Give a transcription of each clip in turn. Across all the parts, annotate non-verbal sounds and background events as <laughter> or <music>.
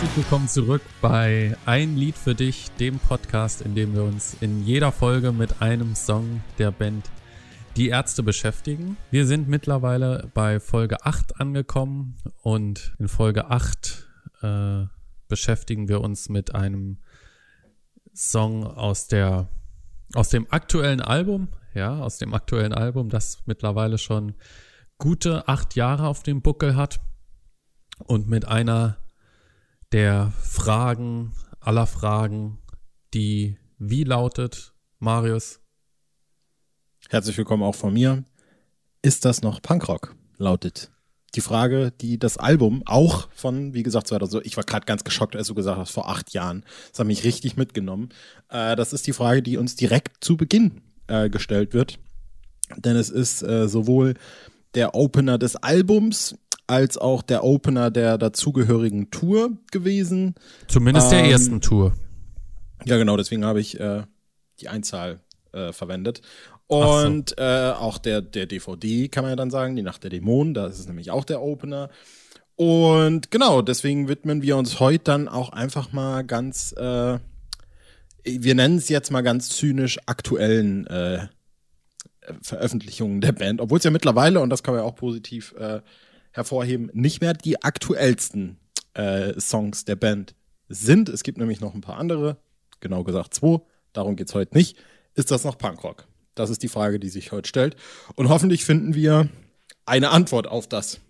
Herzlich willkommen zurück bei Ein Lied für dich, dem Podcast, in dem wir uns in jeder Folge mit einem Song der Band Die Ärzte beschäftigen. Wir sind mittlerweile bei Folge 8 angekommen und in Folge 8 äh, beschäftigen wir uns mit einem Song aus der aus dem aktuellen Album, ja, aus dem aktuellen Album, das mittlerweile schon gute acht Jahre auf dem Buckel hat und mit einer der Fragen aller Fragen, die wie lautet, Marius? Herzlich willkommen auch von mir. Ist das noch Punkrock? Lautet die Frage, die das Album auch von, wie gesagt, 2000, ich war gerade ganz geschockt, als du gesagt hast, vor acht Jahren. Das hat mich richtig mitgenommen. Äh, das ist die Frage, die uns direkt zu Beginn äh, gestellt wird. Denn es ist äh, sowohl der Opener des Albums als auch der Opener der dazugehörigen Tour gewesen. Zumindest der ähm, ersten Tour. Ja, genau, deswegen habe ich äh, die Einzahl äh, verwendet. Und so. äh, auch der, der DVD kann man ja dann sagen, die Nacht der Dämonen, da ist es nämlich auch der Opener. Und genau, deswegen widmen wir uns heute dann auch einfach mal ganz, äh, wir nennen es jetzt mal ganz zynisch, aktuellen äh, Veröffentlichungen der Band. Obwohl es ja mittlerweile, und das kann man ja auch positiv äh, hervorheben, nicht mehr die aktuellsten äh, Songs der Band sind. Es gibt nämlich noch ein paar andere, genau gesagt zwei, darum geht es heute nicht. Ist das noch Punkrock? Das ist die Frage, die sich heute stellt. Und hoffentlich finden wir eine Antwort auf das.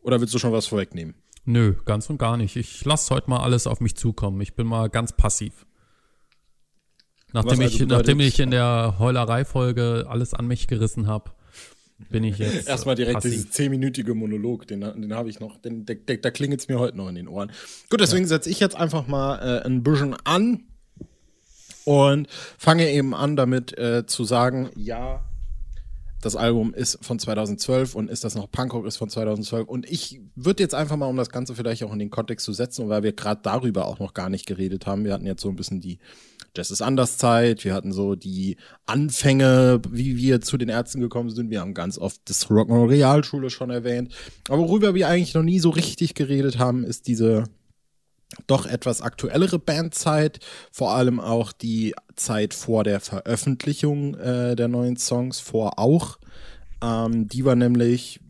Oder willst du schon was vorwegnehmen? Nö, ganz und gar nicht. Ich lasse heute mal alles auf mich zukommen. Ich bin mal ganz passiv. Nachdem, also ich, nachdem ich in der Heulerei-Folge alles an mich gerissen habe, bin ich jetzt. Erstmal direkt passiv. dieses zehnminütige Monolog, den, den habe ich noch, den, der, der, da klingelt es mir heute noch in den Ohren. Gut, deswegen ja. setze ich jetzt einfach mal äh, ein bisschen an und fange eben an damit äh, zu sagen, ja, das Album ist von 2012 und ist das noch Punkrock ist von 2012 und ich würde jetzt einfach mal, um das Ganze vielleicht auch in den Kontext zu setzen, weil wir gerade darüber auch noch gar nicht geredet haben, wir hatten jetzt so ein bisschen die Jazz ist anders Zeit, wir hatten so die Anfänge, wie wir zu den Ärzten gekommen sind, wir haben ganz oft das Rock'n'Roll Realschule schon erwähnt, aber worüber wir eigentlich noch nie so richtig geredet haben, ist diese doch etwas aktuellere Bandzeit, vor allem auch die Zeit vor der Veröffentlichung äh, der neuen Songs, vor auch. Ähm, die war nämlich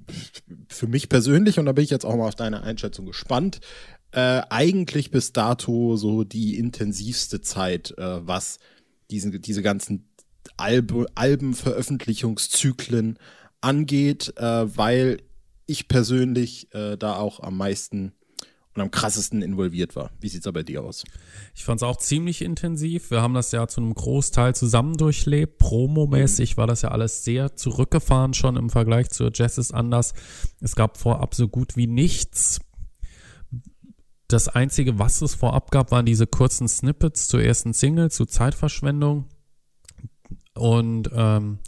für mich persönlich, und da bin ich jetzt auch mal auf deine Einschätzung gespannt, äh, eigentlich bis dato so die intensivste Zeit, äh, was diesen, diese ganzen Alb Albenveröffentlichungszyklen angeht, äh, weil ich persönlich äh, da auch am meisten und am krassesten involviert war. Wie sieht's da bei dir aus? Ich fand es auch ziemlich intensiv. Wir haben das ja zu einem Großteil zusammen durchlebt. Promomäßig mhm. war das ja alles sehr zurückgefahren schon im Vergleich zur Jazz ist anders. Es gab vorab so gut wie nichts. Das einzige, was es vorab gab, waren diese kurzen Snippets zur ersten Single, zu Zeitverschwendung. Und ähm,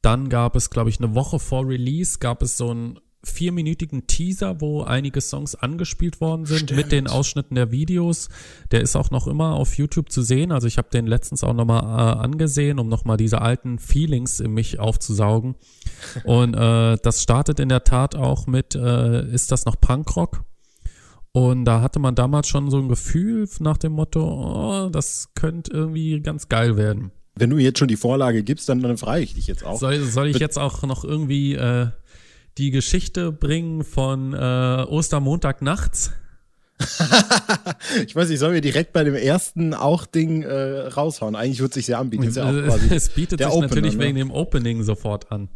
dann gab es, glaube ich, eine Woche vor Release, gab es so ein vierminütigen Teaser, wo einige Songs angespielt worden sind Stimmt. mit den Ausschnitten der Videos. Der ist auch noch immer auf YouTube zu sehen. Also ich habe den letztens auch nochmal äh, angesehen, um nochmal diese alten Feelings in mich aufzusaugen. <laughs> Und äh, das startet in der Tat auch mit, äh, ist das noch Punkrock? Und da hatte man damals schon so ein Gefühl nach dem Motto, oh, das könnte irgendwie ganz geil werden. Wenn du jetzt schon die Vorlage gibst, dann, dann frage ich dich jetzt auch. Soll, soll ich jetzt auch noch irgendwie äh, die Geschichte bringen von äh, Ostermontag nachts. <laughs> ich weiß nicht, sollen wir direkt bei dem ersten auch Ding äh, raushauen? Eigentlich würde es sich sehr anbieten. Ja auch quasi <laughs> es bietet sich Opener, natürlich ne? wegen dem Opening sofort an.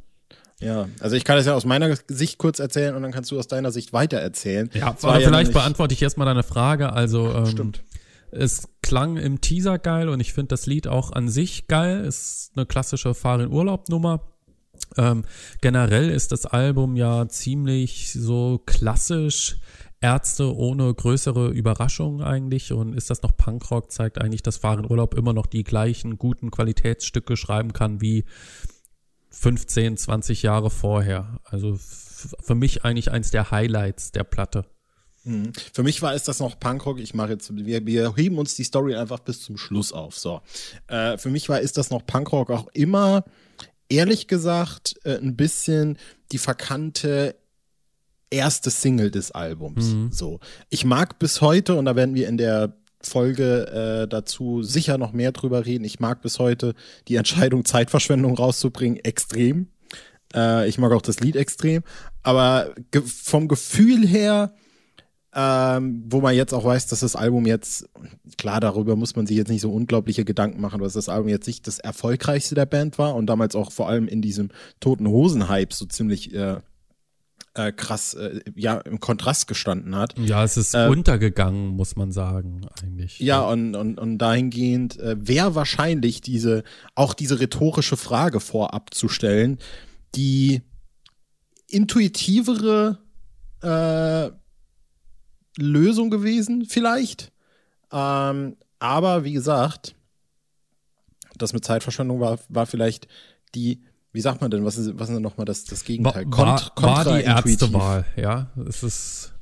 Ja, also ich kann das ja aus meiner Sicht kurz erzählen und dann kannst du aus deiner Sicht weiter erzählen. Ja, aber vielleicht ja beantworte ich erstmal deine Frage. Also ähm, Stimmt. es klang im Teaser geil und ich finde das Lied auch an sich geil. Ist eine klassische Fahr Urlaub Nummer. Ähm, generell ist das Album ja ziemlich so klassisch. Ärzte ohne größere Überraschungen eigentlich und ist das noch Punkrock, zeigt eigentlich, dass Fahren Urlaub immer noch die gleichen guten Qualitätsstücke schreiben kann wie 15, 20 Jahre vorher. Also für mich eigentlich eins der Highlights der Platte. Mhm. Für mich war es das noch Punkrock. Ich mache jetzt, wir, wir heben uns die Story einfach bis zum Schluss auf. So, äh, für mich war ist das noch Punkrock auch immer ehrlich gesagt äh, ein bisschen die verkannte erste Single des Albums. Mhm. So. Ich mag bis heute, und da werden wir in der Folge äh, dazu sicher noch mehr drüber reden. Ich mag bis heute die Entscheidung, Zeitverschwendung rauszubringen, extrem. Äh, ich mag auch das Lied extrem. Aber ge vom Gefühl her, ähm, wo man jetzt auch weiß, dass das Album jetzt, klar, darüber muss man sich jetzt nicht so unglaubliche Gedanken machen, dass das Album jetzt nicht das erfolgreichste der Band war und damals auch vor allem in diesem Toten Hosen-Hype so ziemlich äh, äh, krass äh, ja im Kontrast gestanden hat. Ja, es ist äh, untergegangen, muss man sagen, eigentlich. Ja, und, und, und dahingehend äh, wäre wahrscheinlich diese, auch diese rhetorische Frage vorab zu stellen, die intuitivere äh, Lösung gewesen, vielleicht. Ähm, aber wie gesagt, das mit Zeitverschwendung war, war vielleicht die wie sagt man denn, was ist, was ist denn nochmal das, das Gegenteil? War, war, war die Ärztewahl, ja. Es ist,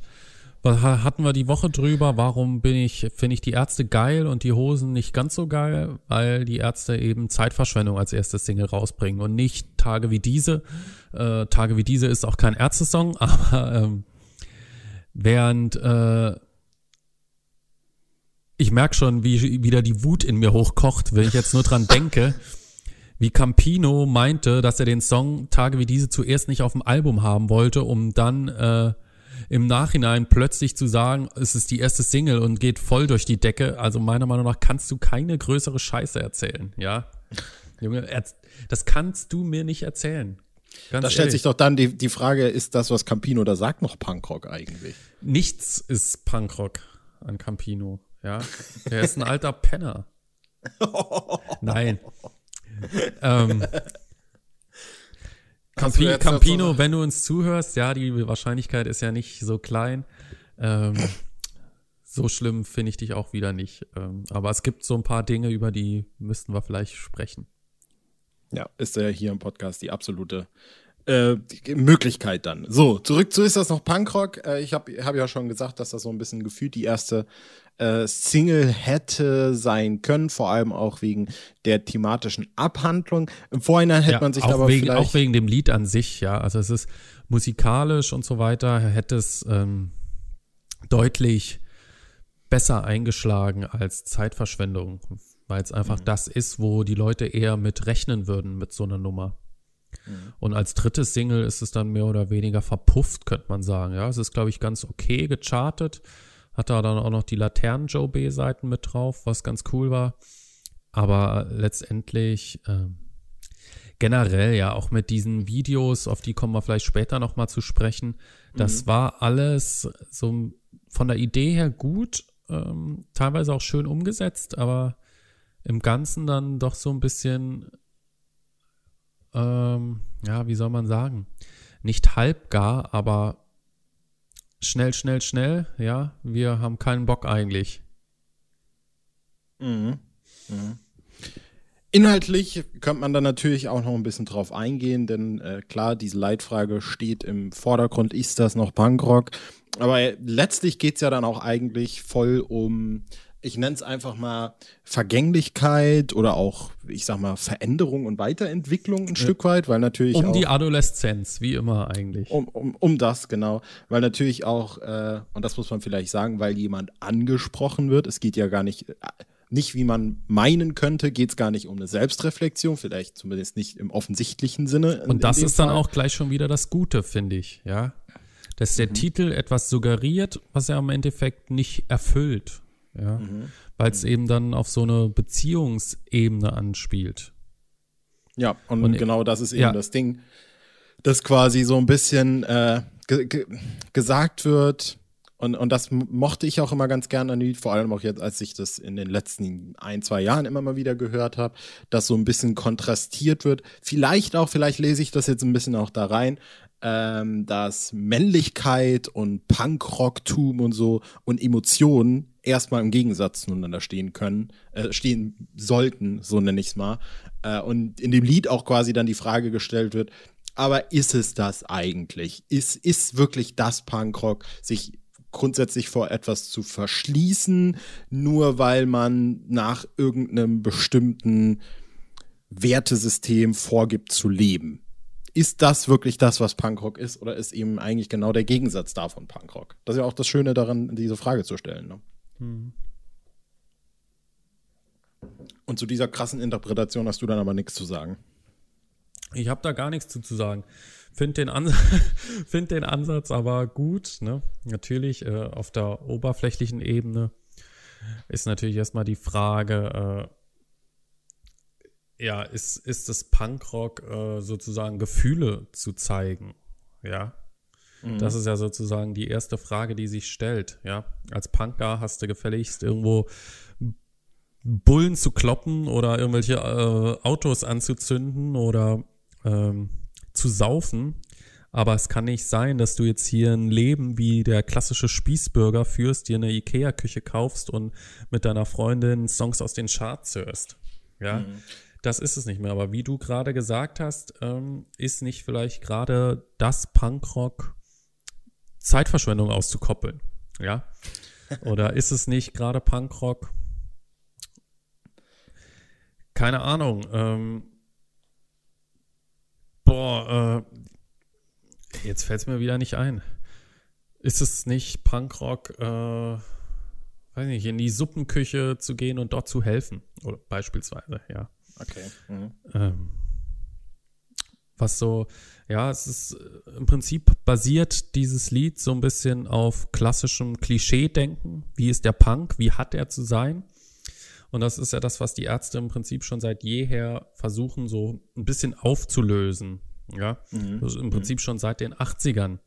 hatten wir die Woche drüber, warum bin ich, finde ich die Ärzte geil und die Hosen nicht ganz so geil, weil die Ärzte eben Zeitverschwendung als erstes Single rausbringen und nicht Tage wie diese. Äh, Tage wie diese ist auch kein Ärzte-Song, <laughs> aber ähm, während äh, ich merke schon, wie wieder die Wut in mir hochkocht, wenn ich jetzt nur dran denke wie Campino meinte, dass er den Song Tage wie diese zuerst nicht auf dem Album haben wollte, um dann äh, im Nachhinein plötzlich zu sagen, es ist die erste Single und geht voll durch die Decke. Also meiner Meinung nach kannst du keine größere Scheiße erzählen, ja. Junge, das kannst du mir nicht erzählen. Ganz da stellt ehrlich. sich doch dann die, die Frage, ist das, was Campino da sagt, noch Punkrock eigentlich? Nichts ist Punkrock an Campino, ja. Der ist ein alter Penner. <laughs> Nein <laughs> ähm, Campi Campino, wenn du uns zuhörst, ja, die Wahrscheinlichkeit ist ja nicht so klein. Ähm, so schlimm finde ich dich auch wieder nicht. Ähm, aber es gibt so ein paar Dinge, über die müssten wir vielleicht sprechen. Ja, ist ja hier im Podcast die absolute äh, Möglichkeit dann. So, zurück zu ist das noch Punkrock. Äh, ich habe hab ja schon gesagt, dass das so ein bisschen gefühlt die erste äh, Single hätte sein können, vor allem auch wegen der thematischen Abhandlung. Im Vorhinein hätte ja, man sich aber wegen, vielleicht auch wegen dem Lied an sich, ja. Also es ist musikalisch und so weiter hätte es ähm, deutlich besser eingeschlagen als Zeitverschwendung, weil es einfach mhm. das ist, wo die Leute eher mit rechnen würden mit so einer Nummer. Mhm. Und als drittes Single ist es dann mehr oder weniger verpufft, könnte man sagen. Ja, es ist, glaube ich, ganz okay gechartet. Hat da dann auch noch die Laternen-Joe B-Seiten mit drauf, was ganz cool war. Aber letztendlich äh, generell ja auch mit diesen Videos, auf die kommen wir vielleicht später nochmal zu sprechen. Das mhm. war alles so von der Idee her gut, ähm, teilweise auch schön umgesetzt, aber im Ganzen dann doch so ein bisschen, ähm, ja, wie soll man sagen, nicht halbgar, aber schnell, schnell, schnell, ja, wir haben keinen Bock eigentlich. Mhm. Mhm. Inhaltlich könnte man da natürlich auch noch ein bisschen drauf eingehen, denn äh, klar, diese Leitfrage steht im Vordergrund, ist das noch Punkrock? Aber äh, letztlich geht es ja dann auch eigentlich voll um ich nenne es einfach mal Vergänglichkeit oder auch, ich sag mal, Veränderung und Weiterentwicklung ein ja. Stück weit, weil natürlich. Um die Adoleszenz, wie immer eigentlich. Um, um, um das, genau. Weil natürlich auch, äh, und das muss man vielleicht sagen, weil jemand angesprochen wird. Es geht ja gar nicht, äh, nicht wie man meinen könnte, geht es gar nicht um eine Selbstreflexion, vielleicht zumindest nicht im offensichtlichen Sinne. Und das ist Fall. dann auch gleich schon wieder das Gute, finde ich, ja. Dass der mhm. Titel etwas suggeriert, was er im Endeffekt nicht erfüllt ja, mhm. weil es mhm. eben dann auf so eine Beziehungsebene anspielt. Ja, und, und genau das ist eben ja. das Ding, dass quasi so ein bisschen äh, ge ge gesagt wird, und, und das mochte ich auch immer ganz gerne an Lied, vor allem auch jetzt, als ich das in den letzten ein, zwei Jahren immer mal wieder gehört habe, dass so ein bisschen kontrastiert wird. Vielleicht auch, vielleicht lese ich das jetzt ein bisschen auch da rein, ähm, dass Männlichkeit und Punkrocktum und so und Emotionen erstmal im Gegensatz zueinander stehen können, äh, stehen sollten, so nenne ich es mal. Äh, und in dem Lied auch quasi dann die Frage gestellt wird, aber ist es das eigentlich? Ist, ist wirklich das Punkrock, sich grundsätzlich vor etwas zu verschließen, nur weil man nach irgendeinem bestimmten Wertesystem vorgibt zu leben? Ist das wirklich das, was Punkrock ist, oder ist eben eigentlich genau der Gegensatz davon Punkrock? Das ist ja auch das Schöne daran, diese Frage zu stellen. Ne? Mhm. Und zu dieser krassen Interpretation hast du dann aber nichts zu sagen. Ich habe da gar nichts zu, zu sagen. Find den, Ans <laughs> find den Ansatz aber gut. Ne? Natürlich äh, auf der oberflächlichen Ebene ist natürlich erstmal die Frage, äh, ja, ist, ist es Punkrock äh, sozusagen Gefühle zu zeigen? Ja. Mhm. Das ist ja sozusagen die erste Frage, die sich stellt. Ja. Als Punker hast du gefälligst irgendwo Bullen zu kloppen oder irgendwelche äh, Autos anzuzünden oder ähm, zu saufen. Aber es kann nicht sein, dass du jetzt hier ein Leben wie der klassische Spießbürger führst, dir eine Ikea-Küche kaufst und mit deiner Freundin Songs aus den Charts hörst. Ja, mhm. Das ist es nicht mehr. Aber wie du gerade gesagt hast, ähm, ist nicht vielleicht gerade das Punkrock Zeitverschwendung auszukoppeln. Ja. Oder ist es nicht gerade Punkrock? Keine Ahnung. Ähm, boah, äh, Jetzt fällt es mir wieder nicht ein. Ist es nicht Punkrock, äh, weiß nicht, in die Suppenküche zu gehen und dort zu helfen? Oder beispielsweise, ja. Okay. Mhm. Ähm, was so, ja, es ist äh, im Prinzip basiert dieses Lied so ein bisschen auf klassischem Klischee-Denken. Wie ist der Punk? Wie hat er zu sein? Und das ist ja das, was die Ärzte im Prinzip schon seit jeher versuchen, so ein bisschen aufzulösen. Ja, mhm. das ist im Prinzip mhm. schon seit den 80ern.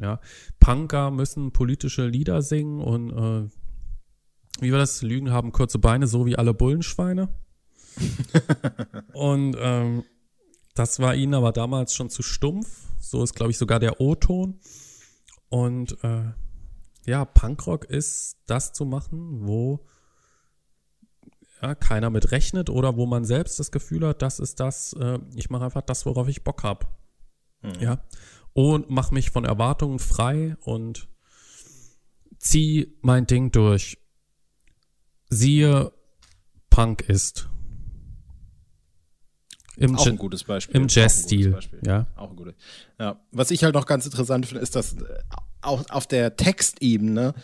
Ja, Punker müssen politische Lieder singen und äh, wie war das? Lügen haben kurze Beine, so wie alle Bullenschweine. <laughs> und ähm, das war ihnen aber damals schon zu stumpf. So ist, glaube ich, sogar der O-Ton. Und äh, ja, Punkrock ist das zu machen, wo ja, keiner mit rechnet oder wo man selbst das Gefühl hat, das ist das, äh, ich mache einfach das, worauf ich Bock habe. Mhm. Ja. Und mache mich von Erwartungen frei und zieh mein Ding durch. Siehe, Punk ist. Im auch ein gutes Beispiel. Im Jazz-Stil. Ja. Auch ein gutes. Ja. Was ich halt noch ganz interessant finde, ist, dass äh, auch auf der Textebene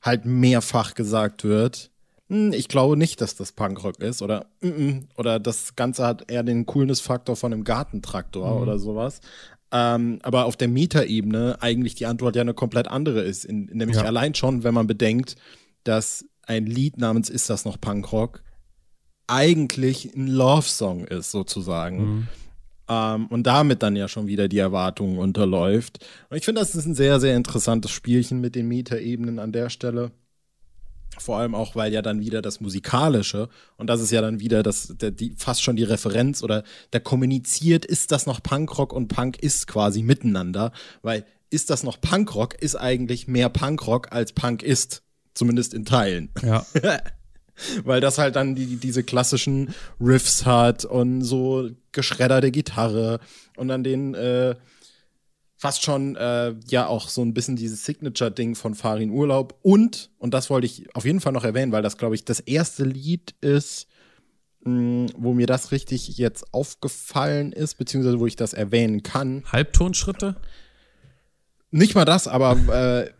halt mehrfach gesagt wird, hm, ich glaube nicht, dass das Punkrock ist oder oder das Ganze hat eher den Coolness-Faktor von einem Gartentraktor mhm. oder sowas. Ähm, aber auf der Mieterebene eigentlich die Antwort ja eine komplett andere ist. In, nämlich ja. allein schon, wenn man bedenkt, dass ein Lied namens Ist das noch Punkrock eigentlich ein Love-Song ist, sozusagen. Mhm. Ähm, und damit dann ja schon wieder die Erwartungen unterläuft. Und ich finde, das ist ein sehr, sehr interessantes Spielchen mit den Mieterebenen an der Stelle. Vor allem auch, weil ja dann wieder das Musikalische, und das ist ja dann wieder das, der, die, fast schon die Referenz oder der kommuniziert, ist das noch Punkrock und Punk ist quasi miteinander, weil ist das noch Punkrock, ist eigentlich mehr Punkrock als Punk ist. Zumindest in Teilen. Ja. <laughs> <laughs> weil das halt dann die, diese klassischen Riffs hat und so geschredderte Gitarre und dann den, äh, fast schon äh, ja auch so ein bisschen dieses Signature-Ding von Farin Urlaub. Und, und das wollte ich auf jeden Fall noch erwähnen, weil das, glaube ich, das erste Lied ist, mh, mm, wo mir das richtig jetzt aufgefallen ist, beziehungsweise wo ich das erwähnen kann. Halbtonschritte? Nicht mal das, aber äh,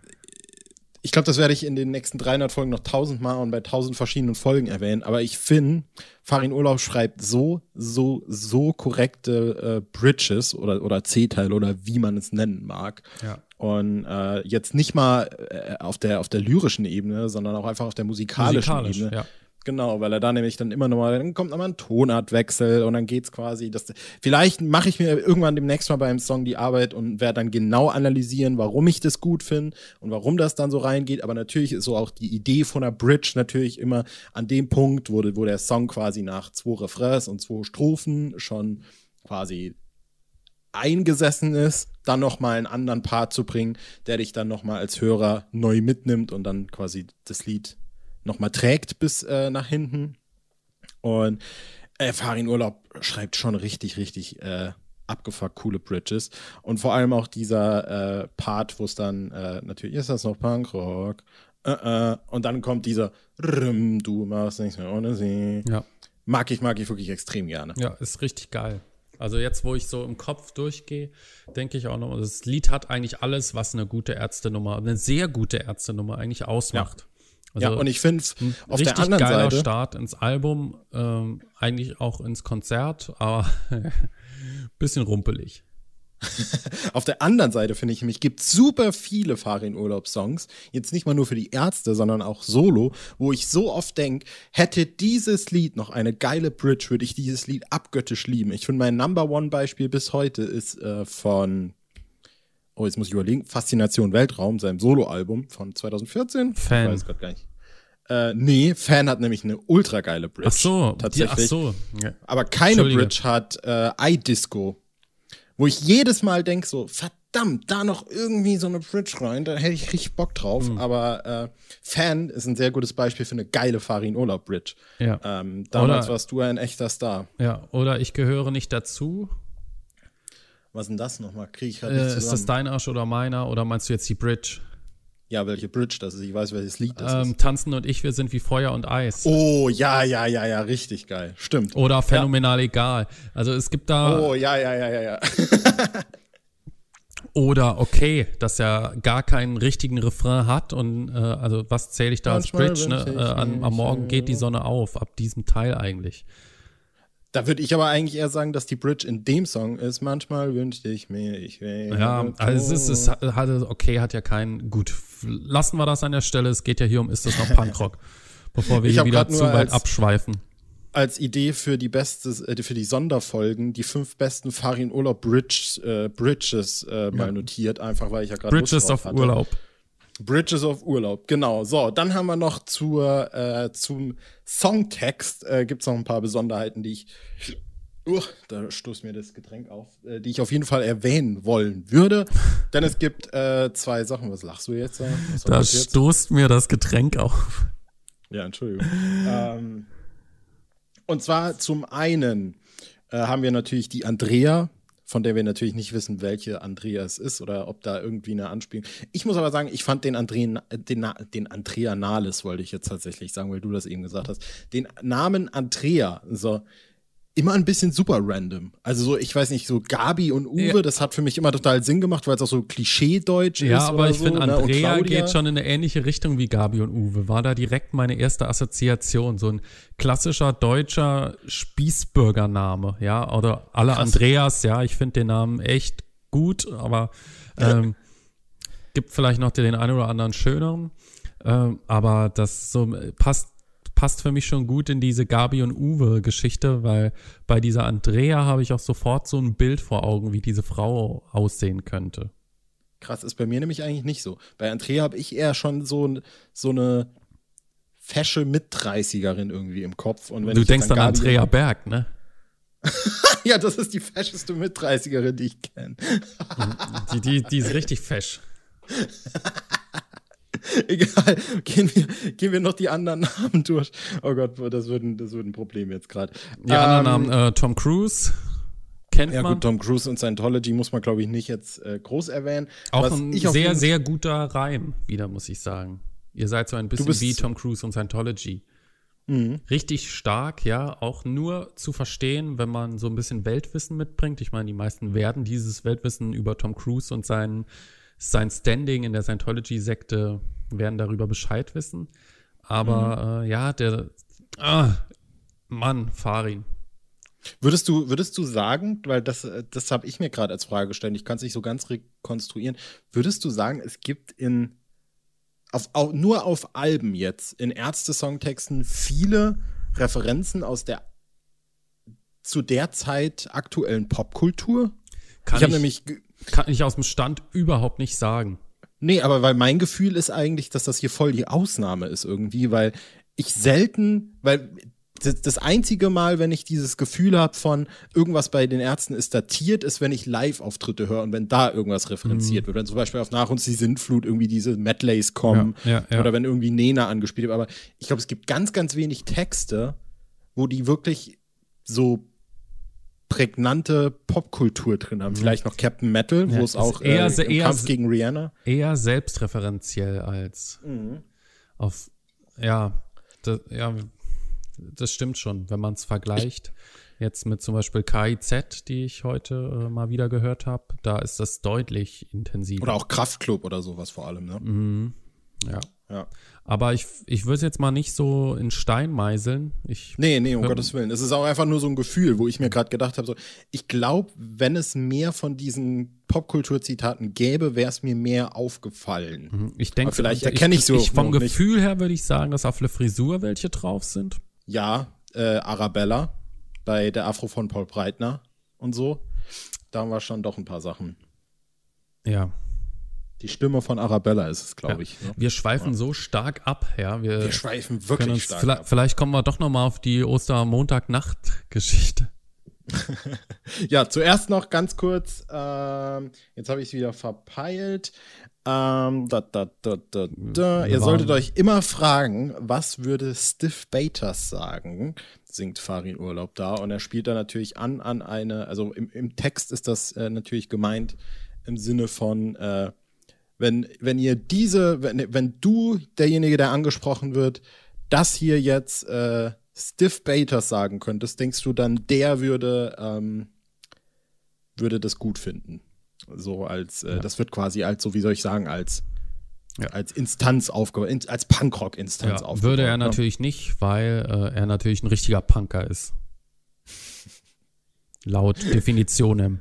ich glaube, das werde ich in den nächsten 300 Folgen noch tausendmal und bei tausend verschiedenen Folgen erwähnen. Aber ich finde, Farin Urlaub schreibt so, so, so korrekte äh, Bridges oder, oder C-Teile oder wie man es nennen mag. Ja. Und äh, jetzt nicht mal äh, auf, der, auf der lyrischen Ebene, sondern auch einfach auf der musikalischen Musikalisch, Ebene. Ja. Genau, weil er da nämlich dann immer nochmal, dann kommt nochmal ein Tonartwechsel und dann geht's quasi, das, vielleicht mache ich mir irgendwann demnächst mal beim Song die Arbeit und werde dann genau analysieren, warum ich das gut finde und warum das dann so reingeht, aber natürlich ist so auch die Idee von der Bridge natürlich immer an dem Punkt, wo, wo der Song quasi nach zwei Refrains und zwei Strophen schon quasi eingesessen ist, dann nochmal einen anderen Part zu bringen, der dich dann nochmal als Hörer neu mitnimmt und dann quasi das Lied nochmal trägt bis äh, nach hinten. Und äh, Farin Urlaub schreibt schon richtig, richtig äh, abgefuckt coole Bridges. Und vor allem auch dieser äh, Part, wo es dann äh, natürlich ist das noch Punkrock. Uh -uh. Und dann kommt dieser Du machst nichts mehr ohne sie. Ja. Mag ich, mag ich wirklich extrem gerne. Ja, ist richtig geil. Also jetzt, wo ich so im Kopf durchgehe, denke ich auch noch, das Lied hat eigentlich alles, was eine gute Ärztenummer, eine sehr gute Ärztenummer eigentlich ausmacht. Also ja, und ich finde auf richtig der anderen geiler Seite. Start ins Album, ähm, eigentlich auch ins Konzert, aber <laughs> bisschen rumpelig. <laughs> Auf der anderen Seite finde ich nämlich, gibt super viele Farin-Urlaub-Songs, jetzt nicht mal nur für die Ärzte, sondern auch solo, wo ich so oft denke, hätte dieses Lied noch eine geile Bridge, würde ich dieses Lied abgöttisch lieben. Ich finde mein Number One-Beispiel bis heute ist äh, von, oh, jetzt muss ich überlegen, Faszination Weltraum, seinem Solo-Album von 2014. Fan. Ich weiß gerade gar nicht. Äh, nee, Fan hat nämlich eine ultra geile Bridge. Ach so, die, tatsächlich. ach so. Ja. Aber keine. Bridge hat äh, iDisco. Wo ich jedes Mal denke, so, verdammt, da noch irgendwie so eine Bridge rein, da hätte ich richtig Bock drauf. Mhm. Aber äh, Fan ist ein sehr gutes Beispiel für eine geile Farin Urlaub Bridge. Ja. Ähm, damals Oder- warst du ein echter Star. ja, oder ich gehöre nicht dazu. Was ist denn das nochmal? Kriege ich gerade Äh, nicht ist das zusammen. dein Arsch oder meiner? Oder meinst du jetzt die Bridge? ja, welche Bridge das ist. Ich weiß, welches Lied das Ähm, ist. Tanzen und ich, wir sind wie Feuer und Eis. Oh, ja, ja, ja, ja, richtig geil. Stimmt. Oder phänomenal egal. Also es gibt da. Oh, ja, ja, ja, ja, ja. <laughs> Oder okay, dass er gar keinen richtigen Refrain hat und äh, also was zähle ich da als Manchmal Bridge? Ne? Äh, an, am mich, Morgen geht die Sonne auf, ab diesem Teil eigentlich. Da würde ich aber eigentlich eher sagen, dass die Bridge in dem Song ist. Manchmal wünschte ich mir, ich wäre. Ja, also es ist, es hatte, okay, hat ja keinen, gut, lassen wir das an der Stelle, es geht ja hier um, ist das noch Punkrock? <laughs> Bevor wir Ich hier wieder zu weit als- abschweifen. als Idee für die beste, äh, für die Sonderfolgen die fünf besten Farin Urlaub Bridge, äh, Bridges äh, mal notiert, einfach weil ich ja gerade Bridges of hatte. Urlaub. Bridges of Urlaub, genau. So, dann haben wir noch zur, äh, zum Songtext äh, gibt es noch ein paar Besonderheiten, die ich. Uh, da stoßt mir das Getränk auf, äh, die ich auf jeden Fall erwähnen wollen würde. <laughs> Denn es gibt äh, zwei Sachen. Was lachst du jetzt? da? Was Da jetzt? stoßt mir das Getränk auf. Ja, Entschuldigung. ähm, und zwar zum einen äh, haben wir natürlich die Andrea, von der wir natürlich nicht wissen, welche Andrea es ist oder ob da irgendwie eine Anspielung. Ich muss aber sagen, ich fand den, Andrea, den, den Andrea Nahles, wollte ich jetzt tatsächlich sagen, weil du das eben gesagt hast, den Namen Andrea, so immer ein bisschen super random. Also so, ich weiß nicht, so Gabi und Uwe, Ja. das hat für mich immer total Sinn gemacht, weil es auch so Klischee-Deutsch ist. Ja, aber ich so, finde, ne? Andrea geht schon in eine ähnliche Richtung wie Gabi und Uwe. War da direkt meine erste Assoziation. So ein klassischer deutscher Spießbürgername, ja. Oder alle Krass. Andreas, ja, ich finde den Namen echt gut, aber ähm, gibt vielleicht noch den einen oder anderen schöneren. Ähm, aber das so passt passt für mich schon gut in diese Gabi und Uwe Geschichte, weil bei dieser Andrea habe ich auch sofort so ein Bild vor Augen, wie diese Frau aussehen könnte. Krass, ist bei mir nämlich eigentlich nicht so. Bei Andrea habe ich eher schon so, so eine fesche Mit-30erin irgendwie im Kopf. Und wenn Du denkst an Andrea Berg, ne? <laughs> Ja, das ist die fescheste Mit-30erin, die ich kenne. Die, die, die ist richtig fesch. <laughs> <laughs> Egal, gehen wir, gehen wir noch die anderen Namen durch. Oh Gott, das wird ein, das wird ein Problem jetzt gerade. Die anderen Namen, äh, Tom Cruise, kennt Ja man. gut, Tom Cruise und Scientology muss man, glaube ich, nicht jetzt äh, groß erwähnen. auch ein sehr, sehr guter Reim, wieder, muss ich sagen. Ihr seid so ein bisschen wie Tom Cruise und Scientology. Mhm. Richtig stark, ja, auch nur zu verstehen, wenn man so ein bisschen Weltwissen mitbringt. Ich meine, die meisten werden dieses Weltwissen über Tom Cruise und sein, sein Standing in der Scientology-Sekte werden darüber Bescheid wissen. Aber Mhm. äh, ja, der, ah, Mann, Farin. Würdest du, würdest du sagen, weil das, äh, das habe ich mir gerade als Frage gestellt, ich kann es nicht so ganz rekonstruieren, würdest du sagen, es gibt in auf, au- nur auf Alben jetzt, in Ärzte-Songtexten viele Referenzen aus der zu der Zeit aktuellen Popkultur? Kann ich habe ich, nämlich kann ich aus dem Stand überhaupt nicht sagen. Nee, aber weil mein Gefühl ist eigentlich, dass das hier voll die Ausnahme ist irgendwie, weil ich selten, weil das, einzige Mal, wenn ich dieses Gefühl habe von irgendwas bei den Ärzten ist datiert, ist, wenn ich Live-Auftritte höre und wenn da irgendwas referenziert wird. Wenn zum Beispiel auf Nach uns die Sintflut irgendwie diese Medleys kommen Ja, ja, ja. oder wenn irgendwie Nena angespielt wird. Aber ich glaube, es gibt ganz, ganz wenig Texte, wo die wirklich so prägnante Popkultur drin haben. Vielleicht noch Captain Metal, Mhm. Ja, wo es auch eher äh, im eher Kampf gegen Rihanna. Eher selbstreferenziell als Mhm. auf, ja, das, ja, das stimmt schon, wenn man es vergleicht. Jetzt mit zum Beispiel KIZ, die ich heute äh, mal wieder gehört habe, da ist das deutlich intensiver. Oder auch Kraftclub oder sowas vor allem, ne? Mhm. Ja. Ja. Aber ich, ich würde es jetzt mal nicht so in Stein meißeln. Ich, Nee, nee, um Gottes Willen. Es ist auch einfach nur so ein Gefühl, wo ich mir gerade gedacht habe, so, ich glaube, wenn es mehr von diesen Popkulturzitaten gäbe, wäre es mir mehr aufgefallen. ich denke, vielleicht erkenne ich so ich Vom noch nicht. Gefühl her würde ich sagen, dass auf der Frisur welche drauf sind. Ja, äh, Arabella bei der Afro von Paul Breitner und so. Da haben wir schon doch ein paar Sachen. Ja. Die Stimme von Arabella ist es, glaube ja. ich. Ne? Wir schweifen so stark ab, ja. Wir, Wir schweifen wirklich uns, stark vielleicht, ab. vielleicht kommen wir doch noch mal auf die Ostermontag-Nacht-Geschichte. <laughs> Ja, zuerst noch ganz kurz, ähm, jetzt habe ich es wieder verpeilt. Ähm, da, da, da. Ihr solltet euch immer fragen, was würde Stiff Baters sagen? Singt Farin Urlaub da. Und er spielt da natürlich an an eine, also im, im Text ist das äh, natürlich gemeint im Sinne von, äh, wenn, wenn ihr diese, wenn, wenn du, derjenige, der angesprochen wird, das hier jetzt äh, Stiff Baters sagen könntest, denkst du dann, der würde, ähm, würde das gut finden? So als, äh, das wird quasi als, so wie soll ich sagen, als, Ja. als Instanz aufgebaut, als Punkrock-Instanz Ja, aufgebaut. würde er ne? natürlich nicht, weil äh, er natürlich ein richtiger Punker ist. <laughs> Laut Definitionen.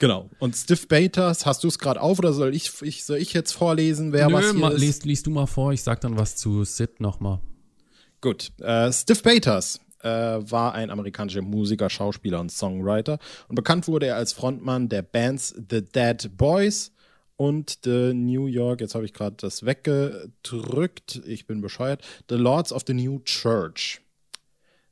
Genau. Und Stiff Baters, hast du es gerade auf oder soll ich, ich, soll ich jetzt vorlesen, wer was Nö, hier ma, ist? liest, liest du mal vor, ich sag dann was zu Sid nochmal. Gut. Äh, Stiff Baters äh, war ein amerikanischer Musiker, Schauspieler und Songwriter. Und bekannt wurde er als Frontmann der Bands The Dead Boys und The New York, jetzt habe ich gerade das weggedrückt, ich bin bescheuert, The Lords of the New Church.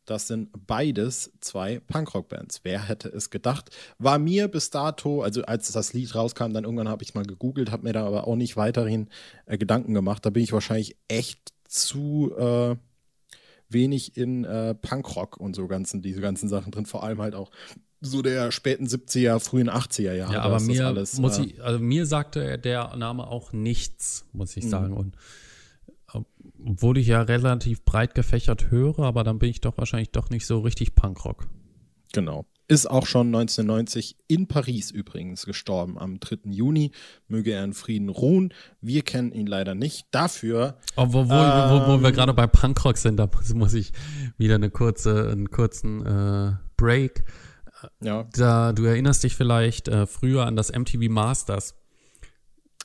Das sind beides zwei Punkrock-Bands. Wer hätte es gedacht? War mir bis dato, also als das Lied rauskam, dann irgendwann habe ich mal gegoogelt, habe mir da aber auch nicht weiterhin äh, Gedanken gemacht. Da bin ich wahrscheinlich echt zu äh, wenig in äh, Punkrock und so ganzen, diese ganzen Sachen drin, vor allem halt auch so der späten 70er, frühen 80er Jahre. Ja, aber mir, alles, muss äh, ich, also mir sagte der Name auch nichts, muss Mhm. ich sagen. Und äh, obwohl ich ja relativ breit gefächert höre, aber dann bin ich doch wahrscheinlich doch nicht so richtig Punkrock. Genau. Ist auch schon 1990 in Paris übrigens gestorben, am 3. Juni. Möge er in Frieden ruhen. Wir kennen ihn leider nicht. Dafür, Obwohl, wo, wo, wo wir Ähm. gerade bei Punkrock sind, da muss, muss ich wieder eine kurze, einen kurzen äh, Break. ja, Da, du erinnerst dich vielleicht äh, früher an das MTV Masters.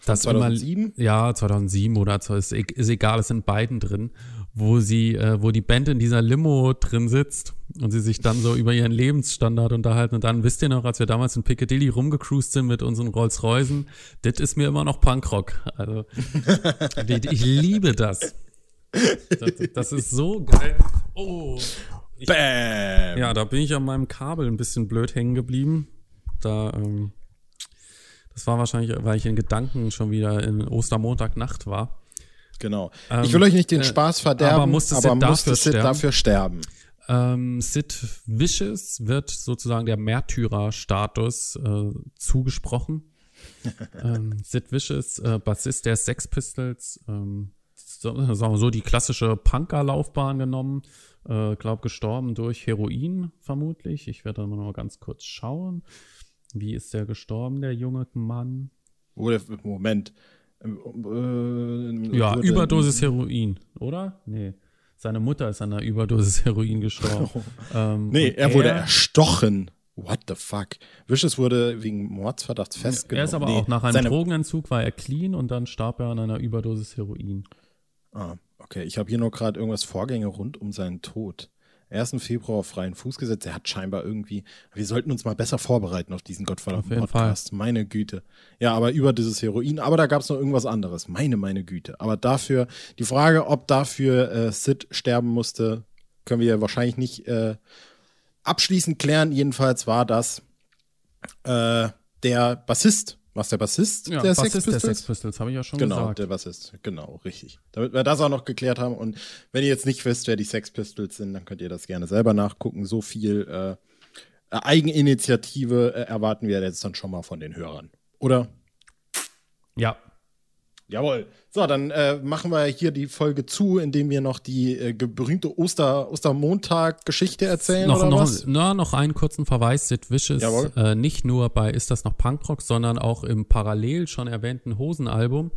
Das 2007? Immer, ja, 2007 oder so, ist, e- ist egal, es sind beiden drin, wo sie, äh, wo die Band in dieser Limo drin sitzt und sie sich dann so über ihren Lebensstandard unterhalten. Und dann wisst ihr noch, als wir damals in Piccadilly rumgecruised sind mit unseren Rolls-Roycen, das ist mir immer noch Punkrock. Also, <laughs> die- ich liebe das. das. Das ist so geil. Oh. Bam! Ja, da bin ich an meinem Kabel ein bisschen blöd hängen geblieben. Da, ähm, das war wahrscheinlich, weil ich in Gedanken schon wieder in Ostermontagnacht war. Genau. Ähm, ich will euch nicht den äh, Spaß verderben, aber musste Sid aber musste dafür Sid sterben? dafür sterben. Ähm, Sid Vicious wird sozusagen der Märtyrer-Status äh, zugesprochen. <laughs> ähm, Sid Vicious, äh, Bassist der Sex Pistols, ähm, so, sagen wir so die klassische Punker-Laufbahn genommen. Äh, glaub gestorben durch Heroin vermutlich. Ich werde mal noch ganz kurz schauen. Wie ist der gestorben, der junge Mann? Oder, Moment. Ähm, äh, Ja, Überdosis Heroin, oder? Nee. Seine Mutter ist an einer Überdosis <laughs> Heroin gestorben. ähm, Nee, er wurde erstochen. What the fuck? Vicious wurde wegen Mordsverdachts festgenommen. Er ist aber Nee, auch nach einem Drogenentzug war er clean und dann starb er an einer Überdosis Heroin. Ah, okay. Ich habe hier nur gerade irgendwas Vorgänge rund um seinen Tod. 1. Februar auf freien Fuß gesetzt. Er hat scheinbar irgendwie. Wir sollten uns mal besser vorbereiten auf diesen gottverdammten Auf jeden Podcast. Meine Güte. Ja, aber über dieses Heroin. Aber da gab es noch irgendwas anderes. Meine, meine Güte. Aber dafür, die Frage, ob dafür äh, Sid sterben musste, können wir wahrscheinlich nicht äh, abschließend klären. Jedenfalls war das äh, der Bassist. Was der Bassist Ja, der Bassist Sex der Pistols? Sex Pistols, habe ich ja schon Genau, gesagt. der Bassist. Genau, richtig. Damit wir das auch noch geklärt haben. Und wenn ihr jetzt nicht wisst, wer die Sex Pistols sind, dann könnt ihr das gerne selber nachgucken. So viel äh, Eigeninitiative äh, erwarten wir jetzt dann schon mal von den Hörern. Oder? Ja, Jawohl. So, dann äh, machen wir hier die Folge zu, indem wir noch die äh, berühmte Oster, Ostermontag-Geschichte erzählen noch, oder noch, was? Na, noch einen kurzen Verweis. Sid Vicious, äh, nicht nur bei Ist das noch Punkrock, sondern auch im parallel schon erwähnten Hosenalbum.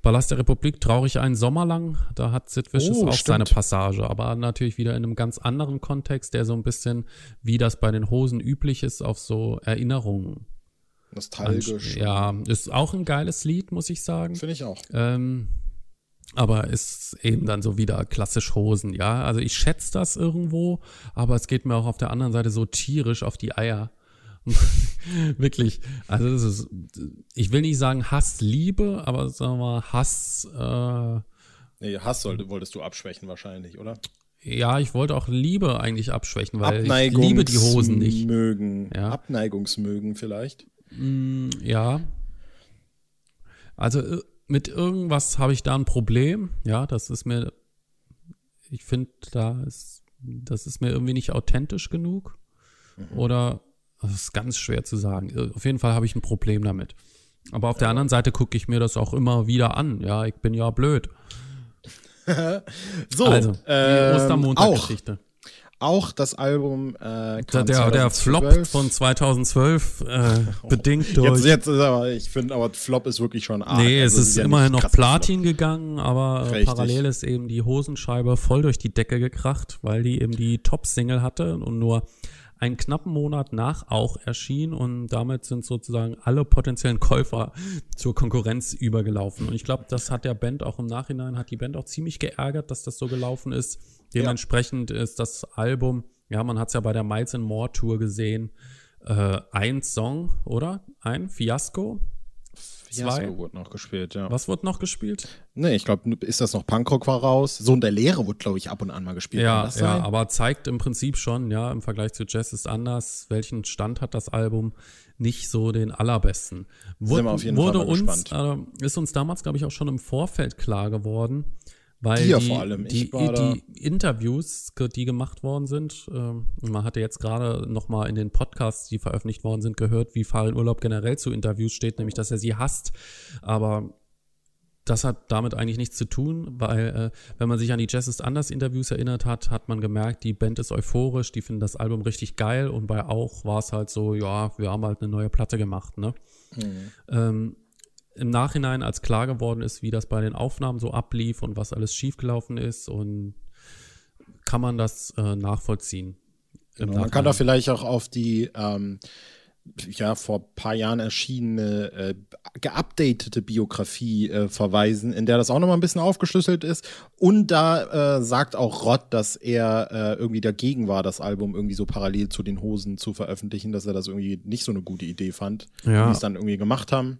Palast der Republik, traurig einen Sommer lang. Da hat Sid Vicious Oh, auch stimmt. seine Passage, aber natürlich wieder in einem ganz anderen Kontext, der so ein bisschen, wie das bei den Hosen üblich ist, auf so Erinnerungen. Nostalgisch. Ja, ist auch ein geiles Lied, muss ich sagen. Finde ich auch. Ähm, aber ist eben dann so wieder klassisch Hosen, ja. Also ich schätze das irgendwo, aber es geht mir auch auf der anderen Seite so tierisch auf die Eier. <laughs> Wirklich. Also das ist, ich will nicht sagen Hass, Liebe, aber sagen wir mal Hass, äh, Nee, Hass sollte, wolltest du abschwächen wahrscheinlich, oder? ja, ich wollte auch Liebe eigentlich abschwächen, weil ich liebe die Hosen nicht. Mögen. Ja. Abneigungsmögen vielleicht. Ja. Also äh, mit irgendwas habe ich da ein Problem. Ja, das ist mir, ich finde, da ist, das ist mir irgendwie nicht authentisch genug. Oder, das ist ganz schwer zu sagen. Äh, Auf jeden Fall habe ich ein Problem damit. Aber auf der anderen Seite gucke ich mir das auch immer wieder an. Ja, ich bin ja blöd. <laughs> So, Also, die ähm, Ostermontag-Geschichte. Auch das Album äh, Der, kam der, der 2012. Flop von 2012, äh, <laughs> bedingt durch. Jetzt, jetzt ist aber, ich finde, aber Flop ist wirklich schon arg. Nee, es Also, ist ja immerhin noch Platin gegangen, aber äh, parallel ist eben die Hosenscheibe voll durch die Decke gekracht, weil die eben die Top-Single hatte und nur einen knappen Monat nach auch erschien und damit sind sozusagen alle potenziellen Käufer zur Konkurrenz übergelaufen. Und ich glaube, das hat der Band auch im Nachhinein, hat die Band auch ziemlich geärgert, dass das so gelaufen ist. Dementsprechend ist das Album, ja, man hat es ja bei der Miles and More Tour gesehen, äh, ein Song, oder? Ein Fiasko? Fiasko Zwei? wurde noch gespielt, ja. Was wurde noch gespielt? Nee, ich glaube, ist das noch Punkrock war raus? Sohn der Lehre wurde, glaube ich, ab und an mal gespielt. Ja, das ja, aber zeigt im Prinzip schon, ja, im Vergleich zu Jazz ist anders, welchen Stand hat das Album, nicht so den allerbesten. Wurde, wir auf jeden wurde Fall mal uns, gespannt. äh, ist uns damals, glaube ich, auch schon im Vorfeld klar geworden, weil die, vor allem. Die, da- die Interviews, die gemacht worden sind, ähm, man hatte jetzt gerade noch mal in den Podcasts, die veröffentlicht worden sind, gehört, wie Farin Urlaub generell zu Interviews steht, nämlich, dass er sie hasst, aber das hat damit eigentlich nichts zu tun, weil äh, wenn man sich an die Jazz ist anders Interviews erinnert hat, hat man gemerkt, die Band ist euphorisch, die finden das Album richtig geil und bei auch war es halt so, ja, wir haben halt eine neue Platte gemacht, ne? Ähm, Im Nachhinein, als klar geworden ist, wie das bei den Aufnahmen so ablief und was alles schiefgelaufen ist und kann man das äh, nachvollziehen. Genau, man kann da vielleicht auch auf die ähm, ja vor ein paar Jahren erschienene äh, geupdatete Biografie äh, verweisen, in der das auch nochmal ein bisschen aufgeschlüsselt ist. Und da äh, sagt auch Rott, dass er äh, irgendwie dagegen war, das Album irgendwie so parallel zu den Hosen zu veröffentlichen, dass er das irgendwie nicht so eine gute Idee fand, Ja. wie es dann irgendwie gemacht haben.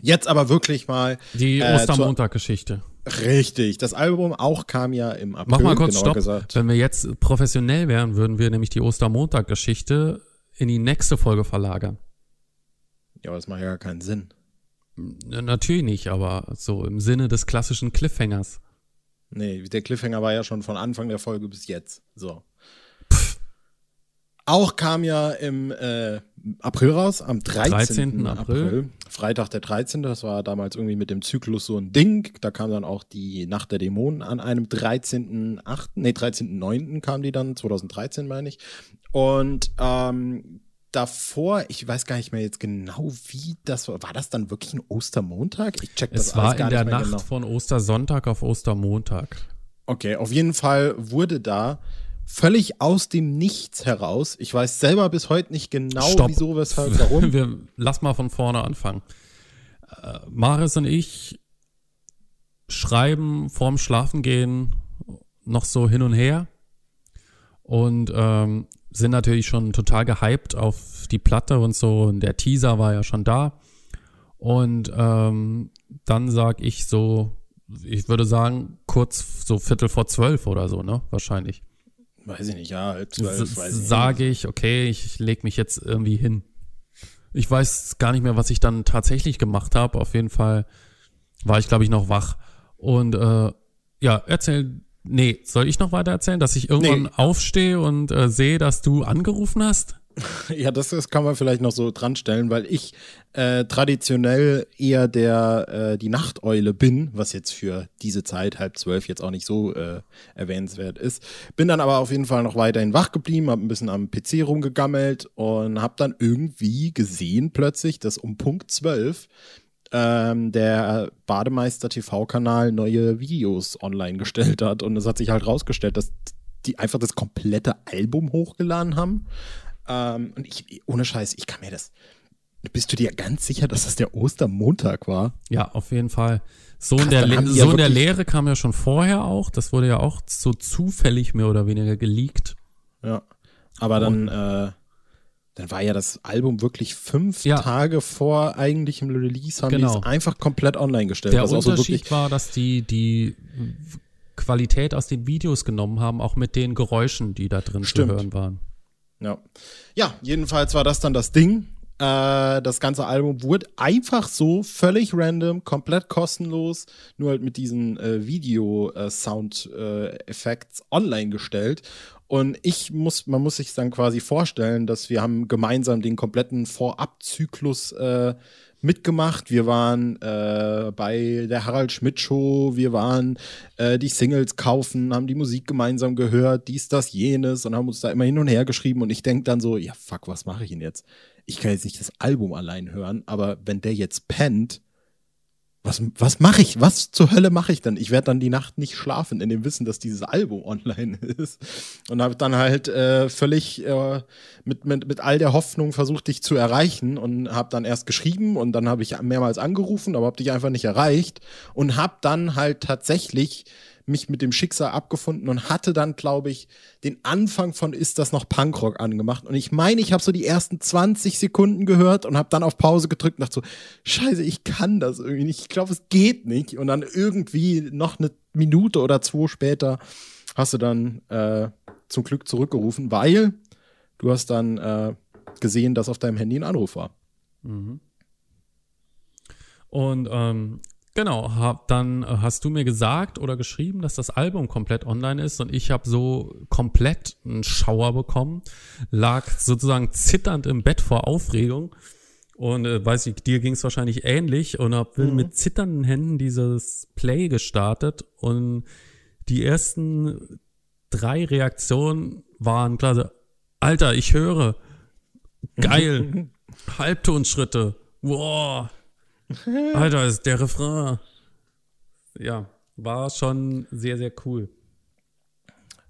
Jetzt aber wirklich mal Die äh, Ostermontag-Geschichte. richtig. Das Album auch kam ja im April. Mach mal kurz Stopp. Gesagt. Wenn wir jetzt professionell wären, würden wir nämlich die Ostermontag-Geschichte in die nächste Folge verlagern. Ja, aber das macht ja gar keinen Sinn. Natürlich nicht, aber so im Sinne des klassischen Cliffhangers. Nee, der Cliffhanger war ja schon von Anfang der Folge bis jetzt. So. Auch kam ja im äh, April raus, am 13. 13. April. April. Freitag der 13. Das war damals irgendwie mit dem Zyklus so ein Ding. Da kam dann auch die Nacht der Dämonen an einem 13.8. Nee, 13.9. kam die dann, 2013 meine ich. Und ähm, davor, ich weiß gar nicht mehr jetzt genau, wie das war. War das dann wirklich ein Ostermontag? Ich check das Es war in der Nacht genau. von Ostersonntag auf Ostermontag. Okay, auf jeden Fall wurde da völlig aus dem Nichts heraus. Ich weiß selber bis heute nicht genau, Stopp. wieso, weshalb, warum. <laughs> Wir, lass mal von vorne anfangen. Äh, Maris und ich schreiben vorm Schlafengehen noch so hin und her und ähm, sind natürlich schon total gehypt auf die Platte und so. Und der Teaser war ja schon da. Und ähm, dann sag ich so, ich würde sagen, kurz so Viertel vor zwölf oder so, ne? Wahrscheinlich. Weiß ich nicht, ja, halb zwölf, weiß ich sage ich, okay, ich leg mich jetzt irgendwie hin. Ich weiß gar nicht mehr, was ich dann tatsächlich gemacht habe. Auf jeden Fall war ich, glaube ich, noch wach. Und äh, ja, erzähl. Nee, soll ich noch weiter erzählen, dass ich irgendwann Nee. aufstehe und äh, sehe, dass du angerufen hast? <laughs> Ja, das, das kann man vielleicht noch so dran stellen, weil ich äh, traditionell eher der äh, die Nachteule bin, was jetzt für diese Zeit halb zwölf jetzt auch nicht so äh, erwähnenswert ist. Bin dann aber auf jeden Fall noch weiterhin wach geblieben, habe ein bisschen am PC rumgegammelt und habe dann irgendwie gesehen plötzlich, dass um Punkt zwölf ähm, der Bademeister TV-Kanal neue Videos online gestellt hat und es hat sich halt rausgestellt, dass die einfach das komplette Album hochgeladen haben ähm, und ich, ohne Scheiß, ich kann mir das. Bist du dir ganz sicher, dass das der Ostermontag war? Ja, auf jeden Fall. So in der, Le so in der Lehre kam ja schon vorher auch. Das wurde ja auch so zufällig mehr oder weniger geleakt. Ja. Aber dann, äh, dann war ja das Album wirklich fünf ja. Tage vor eigentlichem Release, haben genau. die es einfach komplett online gestellt. Der Unterschied so war, dass die, die Qualität aus den Videos genommen haben, auch mit den Geräuschen, die da drin Stimmt. zu hören waren. Ja. Ja, jedenfalls war das dann das Ding. Äh, das ganze Album wurde einfach so völlig random, komplett kostenlos, nur halt mit diesen äh, Video-Sound-Effects äh, online gestellt. Und ich muss, man muss sich dann quasi vorstellen, dass wir haben gemeinsam den kompletten Vorabzyklus äh, mitgemacht. Wir waren äh, bei der Harald Schmidt Show, wir waren äh, die Singles kaufen, haben die Musik gemeinsam gehört, dies, das, jenes und haben uns da immer hin und her geschrieben. Und ich denke dann so, ja, fuck, was mache ich denn jetzt? Ich kann jetzt nicht das Album allein hören, aber wenn der jetzt pennt, was, was mache ich? Was zur Hölle mache ich dann? Ich werde dann die Nacht nicht schlafen, in dem Wissen, dass dieses Album <laughs> online ist. Und habe dann halt äh, völlig äh, mit, mit, mit all der Hoffnung versucht, dich zu erreichen und habe dann erst geschrieben und dann habe ich mehrmals angerufen, aber habe dich einfach nicht erreicht und habe dann halt tatsächlich mich mit dem Schicksal abgefunden und hatte dann, glaube ich, den Anfang von Ist das noch Punkrock angemacht. Und ich meine, ich habe so die ersten 20 Sekunden gehört und habe dann auf Pause gedrückt und dachte so, scheiße, ich kann das irgendwie nicht. Ich glaube, es geht nicht. Und dann irgendwie noch eine Minute oder zwei später hast du dann äh, zum Glück zurückgerufen, weil du hast dann äh, gesehen, dass auf deinem Handy ein Anruf war. Mhm. Und ähm, Genau, hab, dann äh, hast du mir gesagt oder geschrieben, dass das Album komplett online ist und ich habe so komplett einen Schauer bekommen, lag sozusagen zitternd im Bett vor Aufregung und äh, weiß ich, dir ging es wahrscheinlich ähnlich und hab mhm. mit zitternden Händen dieses Play gestartet und die ersten drei Reaktionen waren klar, Alter, ich höre, geil, <laughs> Halbtonschritte, wow, <laughs> Alter, ist der Refrain. Ja, war schon sehr, sehr cool.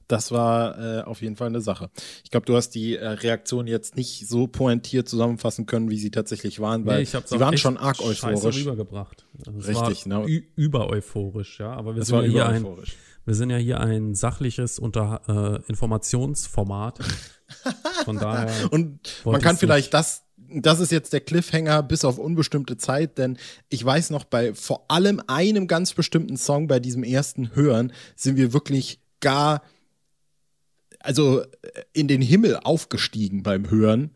Das war äh, auf jeden Fall eine Sache. Ich glaube, du hast die äh, Reaktion jetzt nicht so pointiert zusammenfassen können, wie sie tatsächlich waren, weil nee, sie waren schon arg euphorisch. rübergebracht. Also Richtig, ne? Über euphorisch, ja. Aber wir sind ja hier ein, wir sind ja hier ein sachliches Unter äh, Informationsformat. <laughs> Von daher. Und man kann vielleicht das das ist jetzt der Cliffhanger bis auf unbestimmte Zeit, denn ich weiß noch, bei vor allem einem ganz bestimmten Song bei diesem ersten Hören sind wir wirklich gar, also äh, in den Himmel aufgestiegen beim Hören.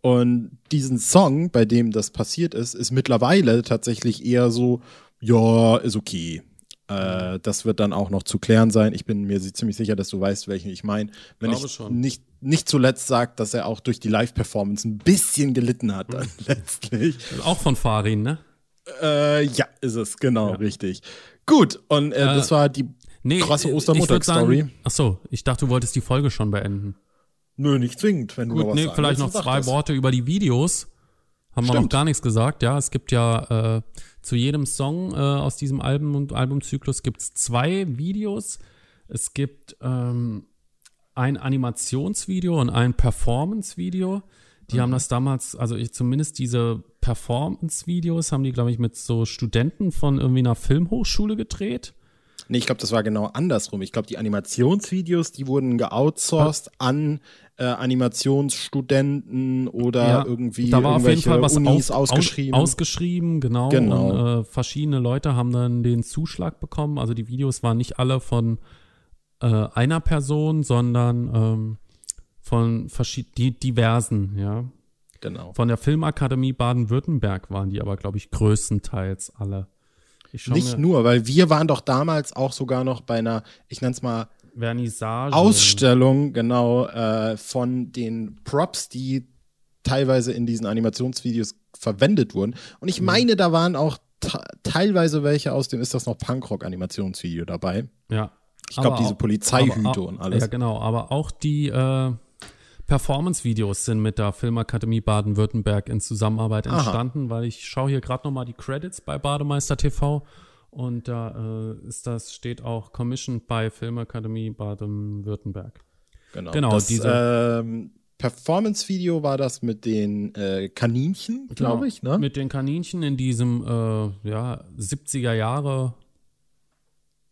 Und diesen Song, bei dem das passiert ist, ist mittlerweile tatsächlich eher so, ja, ist okay. Äh, das wird dann auch noch zu klären sein. Ich bin mir ziemlich sicher, dass du weißt, welchen ich meine. Wenn ich schon. nicht nicht zuletzt sagt, dass er auch durch die Live-Performance ein bisschen gelitten hat dann <laughs> letztlich. Auch von Farin, ne? Äh, ja, ist es, genau, ja. richtig. Gut, und äh, äh, das war die nee, krasse Ostermontagsstory. Ach so, ich dachte, du wolltest die Folge schon beenden. Nö, nicht zwingend, wenn Gut, du was nee, vielleicht noch zwei das. Worte über die Videos. Haben Stimmt. wir noch gar nichts gesagt, ja. Es gibt ja äh, zu jedem Song äh, aus diesem Album und Albumzyklus gibt es zwei Videos. Es gibt ähm, ein Animationsvideo und ein Performance-Video. Die mhm. haben das damals, also ich zumindest diese Performance-Videos haben die, glaube ich, mit so Studenten von irgendwie einer Filmhochschule gedreht. Nee, ich glaube, das war genau andersrum. Ich glaube, die Animationsvideos, die wurden geoutsourced ah. an äh, Animationsstudenten oder ja, irgendwie da war auf jeden Fall was Unis aus, ausgeschrieben. ausgeschrieben, genau. genau. Und äh, verschiedene Leute haben dann den Zuschlag bekommen. Also die Videos waren nicht alle von äh, einer Person, sondern ähm, von die, diversen, ja. Genau. Von der Filmakademie Baden-Württemberg waren die aber, glaube ich, größtenteils alle. Nicht nur, weil wir waren doch damals auch sogar noch bei einer, ich nenne es mal, Vernissage. Ausstellung, genau, äh, von den Props, die teilweise in diesen Animationsvideos verwendet wurden. Und ich meine, da waren auch teilweise welche aus dem, ist das noch Punkrock-Animationsvideo dabei? Ja. Ich glaube, diese Polizeihüte und alles. Ja, genau, aber auch die äh, Performance-Videos sind mit der Filmakademie Baden-Württemberg in Zusammenarbeit entstanden, Aha. weil ich schaue hier gerade nochmal die Credits bei Bademeister TV und da äh, ist das, steht auch Commissioned bei Filmakademie Baden-Württemberg. Genau. genau das, diese, ähm, Performance-Video war das mit den äh, Kaninchen, glaube genau, ich, ne? Mit den Kaninchen in diesem äh, ja, 70er Jahre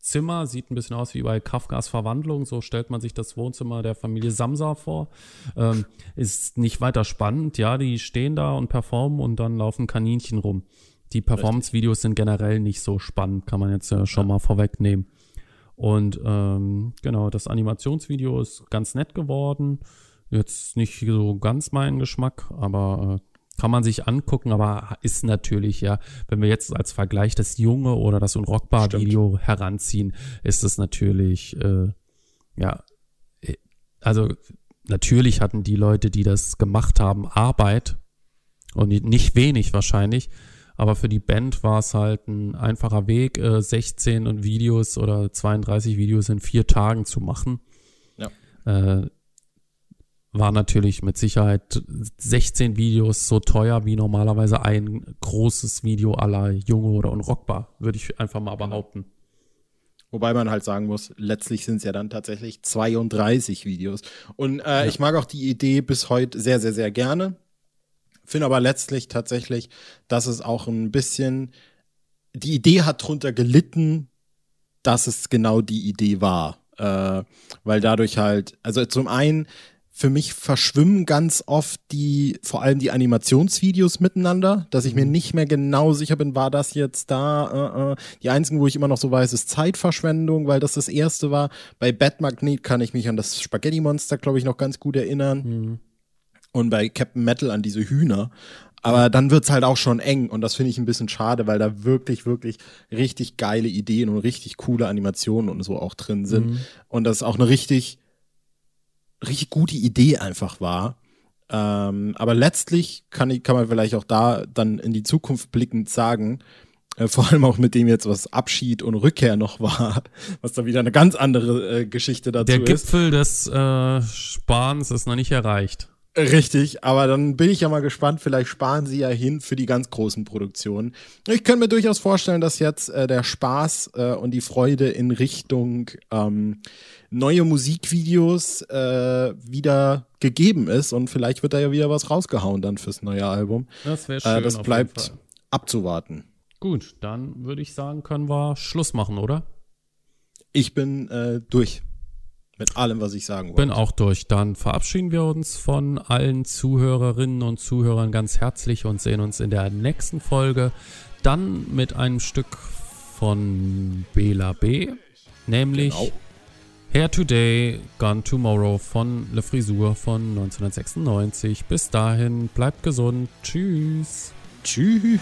Zimmer. Sieht ein bisschen aus wie bei Kafkas Verwandlung. So stellt man sich das Wohnzimmer der Familie Samsa vor. Ähm, ist nicht weiter spannend. Ja, die stehen da und performen und dann laufen Kaninchen rum. Die Performance-Videos sind generell nicht so spannend, kann man jetzt ja schon ja. mal vorwegnehmen. Und ähm, genau, das Animationsvideo ist ganz nett geworden. Jetzt nicht so ganz mein Geschmack, aber äh, kann man sich angucken, aber ist natürlich, ja, wenn wir jetzt als Vergleich das junge oder das Unrockbar-Video heranziehen, ist es natürlich, äh, ja, äh, also natürlich hatten die Leute, die das gemacht haben, Arbeit und nicht wenig wahrscheinlich, aber für die Band war es halt ein einfacher Weg, äh, 16 Videos oder 32 Videos in vier Tagen zu machen. Ja. Äh, war natürlich mit Sicherheit 16 Videos so teuer wie normalerweise ein großes Video aller Junge oder Unrockbar, würde ich einfach mal behaupten. Wobei man halt sagen muss, letztlich sind es ja dann tatsächlich 32 Videos. Und äh, ja. ich mag auch die Idee bis heute sehr, sehr, sehr gerne. Finde aber letztlich tatsächlich, dass es auch ein bisschen, die Idee hat drunter gelitten, dass es genau die Idee war. Äh, weil dadurch halt, also zum einen für mich verschwimmen ganz oft die, vor allem die Animationsvideos miteinander, dass ich mir mhm. nicht mehr genau sicher bin, war das jetzt da. Äh, äh. Die einzigen, wo ich immer noch so weiß, ist Zeitverschwendung, weil das das erste war. Bei Batmagnet kann ich mich an das Spaghetti Monster, glaube ich, noch ganz gut erinnern. Mhm. Und bei Captain Metal an diese Hühner. Aber dann wird's halt auch schon eng und das finde ich ein bisschen schade, weil da wirklich, wirklich richtig geile Ideen und richtig coole Animationen und so auch drin sind. Mhm. Und das auch eine richtig richtig gute Idee einfach war. Ähm, aber letztlich kann, ich, kann man vielleicht auch da dann in die Zukunft blickend sagen, äh, vor allem auch mit dem jetzt, was Abschied und Rückkehr noch war, <laughs> was da wieder eine ganz andere äh, Geschichte dazu ist. Der Gipfel des äh, Sparens ist noch nicht erreicht. Richtig, aber dann bin ich ja mal gespannt, vielleicht sparen sie ja hin für die ganz großen Produktionen. Ich könnte mir durchaus vorstellen, dass jetzt äh, der Spaß äh, und die Freude in Richtung ähm, neue Musikvideos äh, wieder gegeben ist und vielleicht wird da ja wieder was rausgehauen dann fürs neue Album. Das wäre schön. Äh, das bleibt abzuwarten. Gut, dann würde ich sagen, können wir Schluss machen, oder? Ich bin äh, durch. Mit allem, was ich sagen wollte. Bin auch durch. Dann verabschieden wir uns von allen Zuhörerinnen und Zuhörern ganz herzlich und sehen uns in der nächsten Folge. Dann mit einem Stück von Bela B. Nämlich genau. Hair Today, Gone Tomorrow von Le Frisur von 1996. Bis dahin, bleibt gesund. Tschüss. Tschüss.